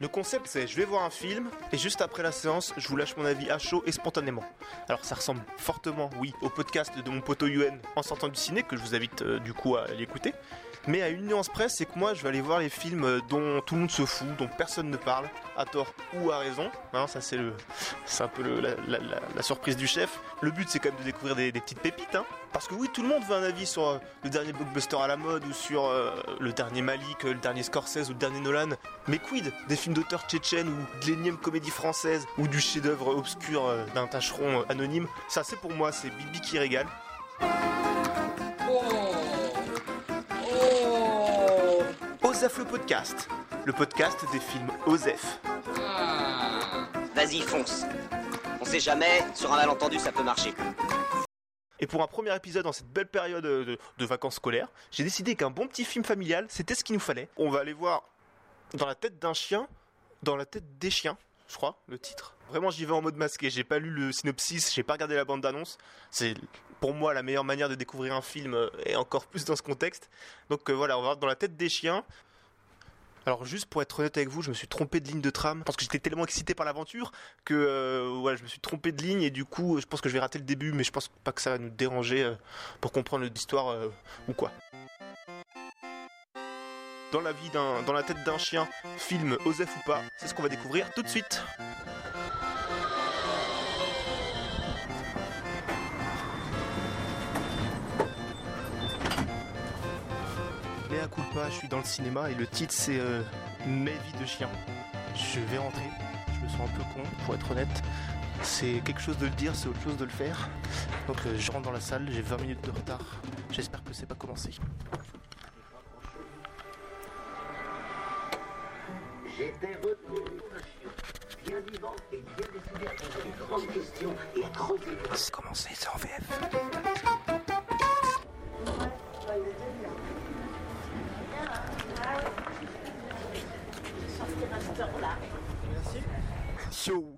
Le concept c'est je vais voir un film et juste après la séance je vous lâche mon avis à chaud et spontanément. Alors ça ressemble fortement, oui, au podcast de mon poteau UN en sortant du ciné que je vous invite euh, du coup à l'écouter. Mais à une nuance près, c'est que moi je vais aller voir les films euh, dont tout le monde se fout, dont personne ne parle, à tort ou à raison. Hein, ça c'est un peu la, surprise du chef. Le but c'est quand même de découvrir des, petites pépites. Hein. Parce que oui, tout le monde veut un avis sur euh, le dernier blockbuster à la mode ou sur euh, le dernier Malik, le dernier Scorsese ou le dernier Nolan. Mais quid des films d'auteurs tchétchènes ou de l'énième comédie française ou du chef-d'œuvre obscur d'un tâcheron anonyme? Ça c'est pour moi, c'est Bibi qui régale. Osef le podcast, le podcast des films Osef. Vas-y, fonce. On sait jamais, sur un malentendu, ça peut marcher. Et pour un premier épisode dans cette belle période de, de vacances scolaires, j'ai décidé qu'un bon petit film familial, c'était ce qu'il nous fallait. On va aller voir dans la tête d'un chien, dans la tête des chiens, je crois, le titre. Vraiment, j'y vais en mode masqué. J'ai pas lu le synopsis, j'ai pas regardé la bande d'annonce. C'est pour moi la meilleure manière de découvrir un film euh, et encore plus dans ce contexte. Donc euh, voilà, on va voir dans la tête des chiens. Alors juste pour être honnête avec vous, je me suis trompé de ligne de tram parce que j'étais tellement excité par l'aventure que euh, je me suis trompé de ligne et du coup, je pense que je vais rater le début, mais je pense pas que ça va nous déranger euh, pour comprendre l'histoire euh, ou quoi. Dans la vie d'un, dans la tête d'un chien, film Osef ou pas, c'est ce qu'on va découvrir tout de suite. Léa Culpa, je suis dans le cinéma et le titre c'est euh, Mes vies de chien. Je vais rentrer, je me sens un peu con pour être honnête. C'est quelque chose de le dire, c'est autre chose de le faire. Donc euh, je rentre dans la salle, j'ai 20 minutes de retard. J'espère que c'est pas commencé. J'étais retenu, monsieur. Bien vivant et bien décidé à poser de grandes questions et à creuser. C'est commencé, c'est en VF. Yo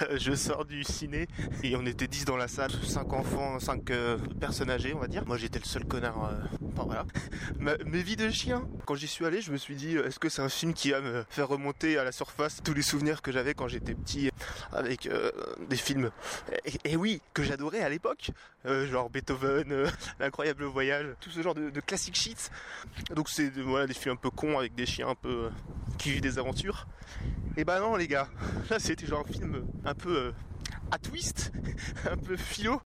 Je sors du ciné et on était 10 dans la salle, 5 enfants, 5 personnes âgées on va dire. Moi j'étais le seul connard, euh, enfin voilà. Ma- mes vies de chien, quand j'y suis allé je me suis dit euh, est-ce que c'est un film qui va me faire remonter à la surface tous les souvenirs que j'avais quand j'étais petit avec euh, des films et, oui, que j'adorais à l'époque, euh, genre Beethoven, euh, l'incroyable voyage, tout ce genre de, classic shit. Donc c'est des films un peu cons avec des chiens un peu euh, qui vivent des aventures. Et bah non les gars, là c'était genre un film un peu euh, à twist, un peu philo.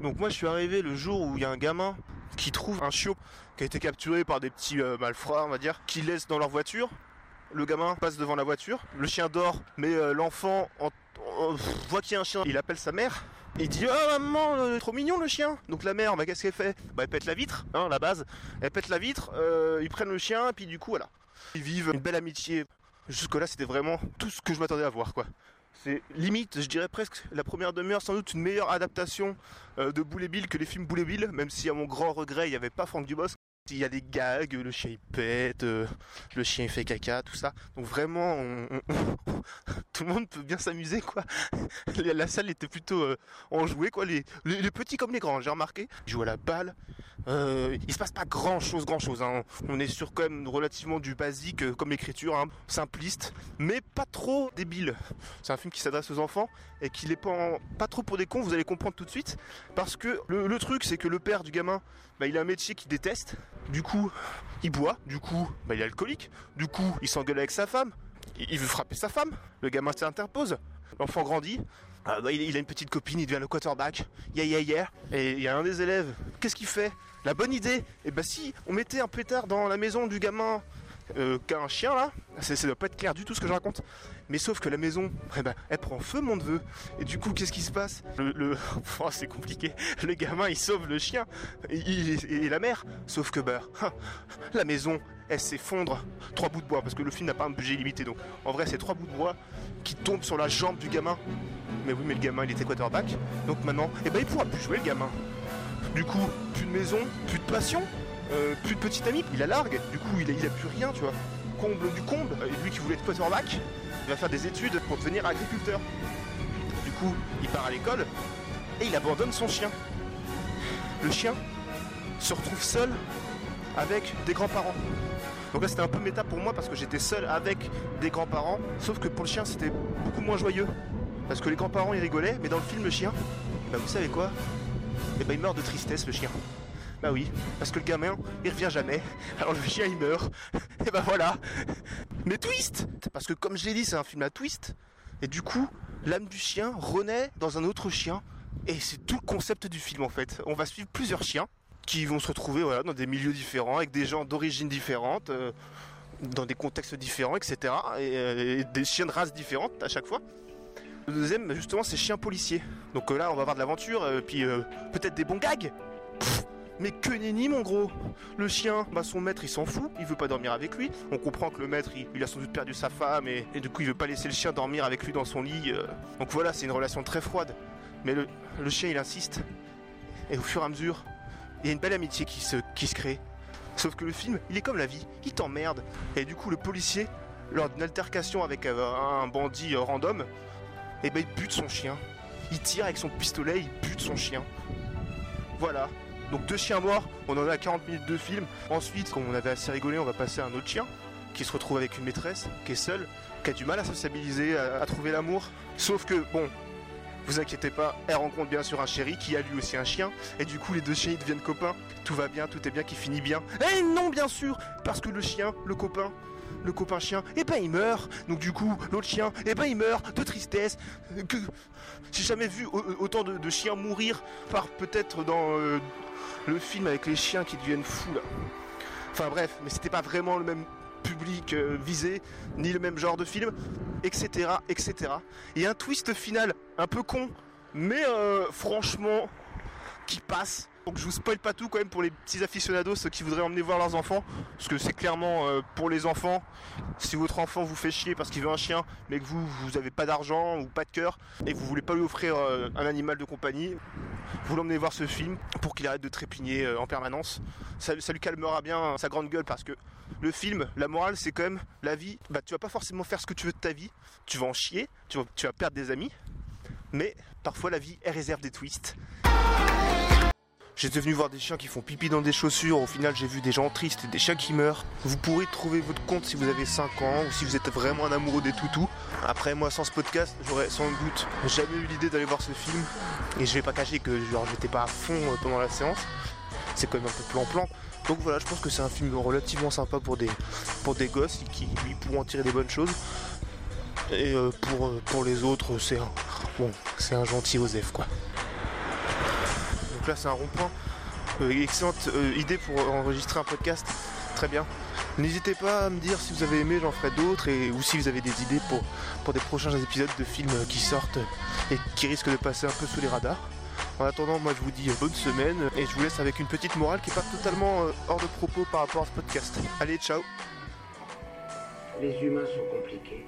Donc moi je suis arrivé le jour où il y a un gamin qui trouve un chiot qui a été capturé par des petits euh, malfrats on va dire, qui laisse dans leur voiture. Le gamin passe devant la voiture, le chien dort, mais euh, l'enfant en- en- voit qu'il y a un chien, il appelle sa mère. Il dit oh maman trop mignon le chien donc la mère bah qu'est-ce qu'elle fait? Bah elle pète la vitre hein la base elle pète la vitre ils prennent le chien et puis du coup voilà ils vivent une belle amitié. Jusque là c'était vraiment tout ce que je m'attendais à voir c'est limite je dirais presque la première demi-heure sans doute une meilleure adaptation euh, de Boule et Bill que les films Boule et Bill même si à mon grand regret il n'y avait pas Franck Dubosc il y a des gags, le chien il pète, euh, le chien il fait caca, tout ça. Donc vraiment, on- tout le monde peut bien s'amuser quoi. La salle était plutôt euh, enjouée quoi. Les, les, les petits comme les grands, j'ai remarqué. Ils jouent à la balle. Euh, il se passe pas grand chose, grand chose. Hein. On est sur quand même relativement du basique euh, comme l'écriture, hein, simpliste, mais pas trop débile. C'est un film qui s'adresse aux enfants et qui pas, en- pas trop pour des cons. Vous allez comprendre tout de suite parce que le, le truc c'est que le père du gamin, bah, il a un métier qu'il déteste. Du coup, il boit. Du coup, bah, il est alcoolique. Du coup, il s'engueule avec sa femme. Il, veut frapper sa femme. Le gamin s'interpose. L'enfant grandit. Ah, bah, il, a une petite copine, il devient le quarterback. Yeah, yeah, yeah. Et il y a un des élèves. Qu'est-ce qu'il fait? La bonne idée. Et bah si on mettait un pétard dans la maison du gamin euh, qu'a un chien là, ça, ça doit pas être clair du tout ce que je raconte. Mais sauf que la maison, eh ben, elle prend feu mon neveu. Et du coup, qu'est-ce qui se passe? Le, le- oh, c'est compliqué. Le gamin, il sauve le chien et, la mère. Sauf que bah, la maison, elle s'effondre. Trois bouts de bois, parce que le film n'a pas un budget limité. Donc, en vrai, c'est trois bouts de bois qui tombent sur la jambe du gamin. Mais oui, mais le gamin, il était quarterback. Donc maintenant, eh ben, il pourra plus jouer le gamin. Du coup, plus de maison, plus de passion, euh, plus de petit ami. Il a largue. Du coup, il a, il a plus rien, tu vois. Comble du comble. Et lui qui voulait être quarterback, il va faire des études pour devenir agriculteur. Du coup, il part à l'école et il abandonne son chien. Le chien se retrouve seul avec des grands-parents. Donc là c'était un peu méta pour moi parce que j'étais seul avec des grands-parents, sauf que pour le chien c'était beaucoup moins joyeux. Parce que les grands-parents ils rigolaient, mais dans le film le chien, bah vous savez quoi? Eh ben il meurt de tristesse le chien. Bah oui, parce que le gamin il revient jamais, alors le chien il meurt. Et bah voilà. Mais twist Parce que comme je l'ai dit c'est un film à twist. Et du coup, l'âme du chien renaît dans un autre chien. Et c'est tout le concept du film en fait. On va suivre plusieurs chiens qui vont se retrouver voilà, dans des milieux différents, avec des gens d'origine différentes, euh, dans des contextes différents, etc. Et, euh, et des chiens de races différentes à chaque fois. Le deuxième, justement, c'est chien policier. Donc euh, là, on va avoir de l'aventure, puis peut-être des bons gags. Pff, mais que nenni, mon gros Le chien, bah son maître, il s'en fout, il veut pas dormir avec lui. On comprend que le maître, il, a sans doute perdu sa femme, et, du coup, il veut pas laisser le chien dormir avec lui dans son lit. euh. Donc voilà, c'est une relation très froide. Mais le, chien, il insiste. Et au fur et à mesure, il y a une belle amitié qui se, qui se crée. Sauf que le film, il est comme la vie, il t'emmerde. Et du coup, le policier, lors d'une altercation avec euh, un bandit euh, random, et ben il bute son chien. Il tire avec son pistolet, il bute son chien. Voilà. Donc deux chiens morts, on en a à 40 minutes de film. Ensuite, comme on avait assez rigolé, on va passer à un autre chien qui se retrouve avec une maîtresse, qui est seule, qui a du mal à sociabiliser, à, à trouver l'amour. Sauf que, bon, vous inquiétez pas, elle rencontre bien sûr un chéri qui a lui aussi un chien, et du coup les deux chiens ils deviennent copains. Tout va bien, tout est bien, qui finit bien. Eh non, bien sûr, parce que le chien, le copain, le copain chien, eh ben il meurt. Donc du coup, l'autre chien, eh ben il meurt de tristesse. Euh, Que j'ai jamais vu au- autant de, chiens mourir par peut-être dans euh, le film avec les chiens qui deviennent fous là. Enfin bref, mais c'était pas vraiment le même public euh, visé, ni le même genre de film, etc., etc. Et un twist final un peu con, mais euh, franchement qui passe. Donc je vous spoil pas tout quand même pour les petits aficionados ceux qui voudraient emmener voir leurs enfants, parce que c'est clairement euh, pour les enfants. Si votre enfant vous fait chier parce qu'il veut un chien, mais que vous vous avez pas d'argent ou pas de cœur et que vous voulez pas lui offrir euh, un animal de compagnie, vous l'emmenez voir ce film pour qu'il arrête de trépigner euh, en permanence. Ça, ça lui calmera bien sa grande gueule parce que le film, la morale, c'est quand même la vie. Bah, tu vas pas forcément faire ce que tu veux de ta vie. Tu vas en chier, tu vas, tu vas perdre des amis. Mais parfois, la vie, elle réserve des twists. J'étais venu voir des chiens qui font pipi dans des chaussures. Au final, j'ai vu des gens tristes et des chiens qui meurent. Vous pourrez trouver votre compte si vous avez 5 ans ou si vous êtes vraiment un amoureux des toutous. Après, moi, sans ce podcast, j'aurais sans doute jamais eu l'idée d'aller voir ce film. Et je vais pas cacher que genre, j'étais pas à fond euh, pendant la séance. C'est quand même un peu plan-plan. Donc voilà, je pense que c'est un film relativement sympa pour des, pour des gosses qui lui pourront tirer des bonnes choses. Et euh, pour, euh, pour les autres, c'est un, bon, c'est un gentil Osef quoi. Là, c'est un rond-point. Euh, excellente euh, idée pour enregistrer un podcast. Très bien. N'hésitez pas à me dire si vous avez aimé, j'en ferai d'autres, et ou si vous avez des idées pour, pour des prochains épisodes de films qui sortent et qui risquent de passer un peu sous les radars. En attendant, moi je vous dis bonne semaine et je vous laisse avec une petite morale qui est pas totalement euh, hors de propos par rapport à ce podcast. Allez, ciao Les humains sont compliqués.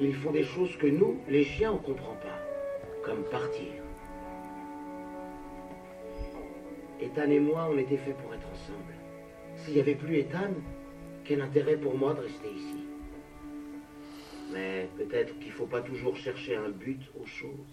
Ils font des choses que nous, les chiens, on comprend pas. Comme partir. Ethan et moi, on était faits pour être ensemble. S'il n'y avait plus Ethan, quel intérêt pour moi de rester ici? Mais peut-être qu'il faut pas toujours chercher un but aux choses.